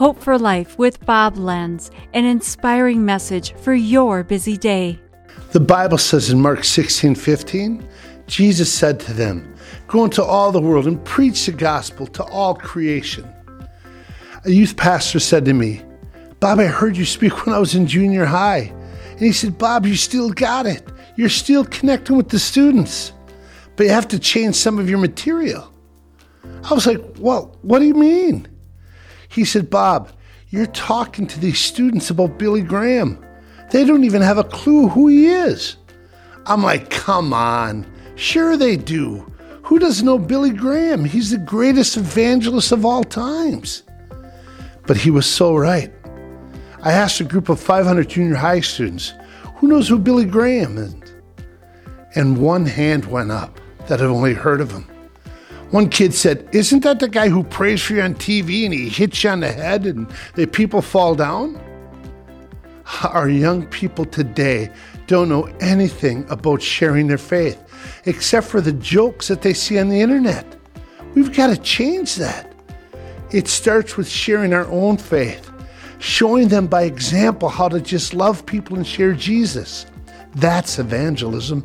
Hope for Life with Bob Lenz, an inspiring message for your busy day. The Bible says in Mark 16 15, Jesus said to them, Go into all the world and preach the gospel to all creation. A youth pastor said to me, Bob, I heard you speak when I was in junior high. And he said, Bob, you still got it. You're still connecting with the students, but you have to change some of your material. I was like, Well, what do you mean? He said, Bob, you're talking to these students about Billy Graham. They don't even have a clue who he is. I'm like, Come on. Sure, they do. Who doesn't know Billy Graham? He's the greatest evangelist of all times. But he was so right. I asked a group of 500 junior high students, who knows who Billy Graham is? And one hand went up that had only heard of him. One kid said, Isn't that the guy who prays for you on TV and he hits you on the head and the people fall down? Our young people today don't know anything about sharing their faith except for the jokes that they see on the internet. We've got to change that. It starts with sharing our own faith showing them by example how to just love people and share Jesus. That's evangelism.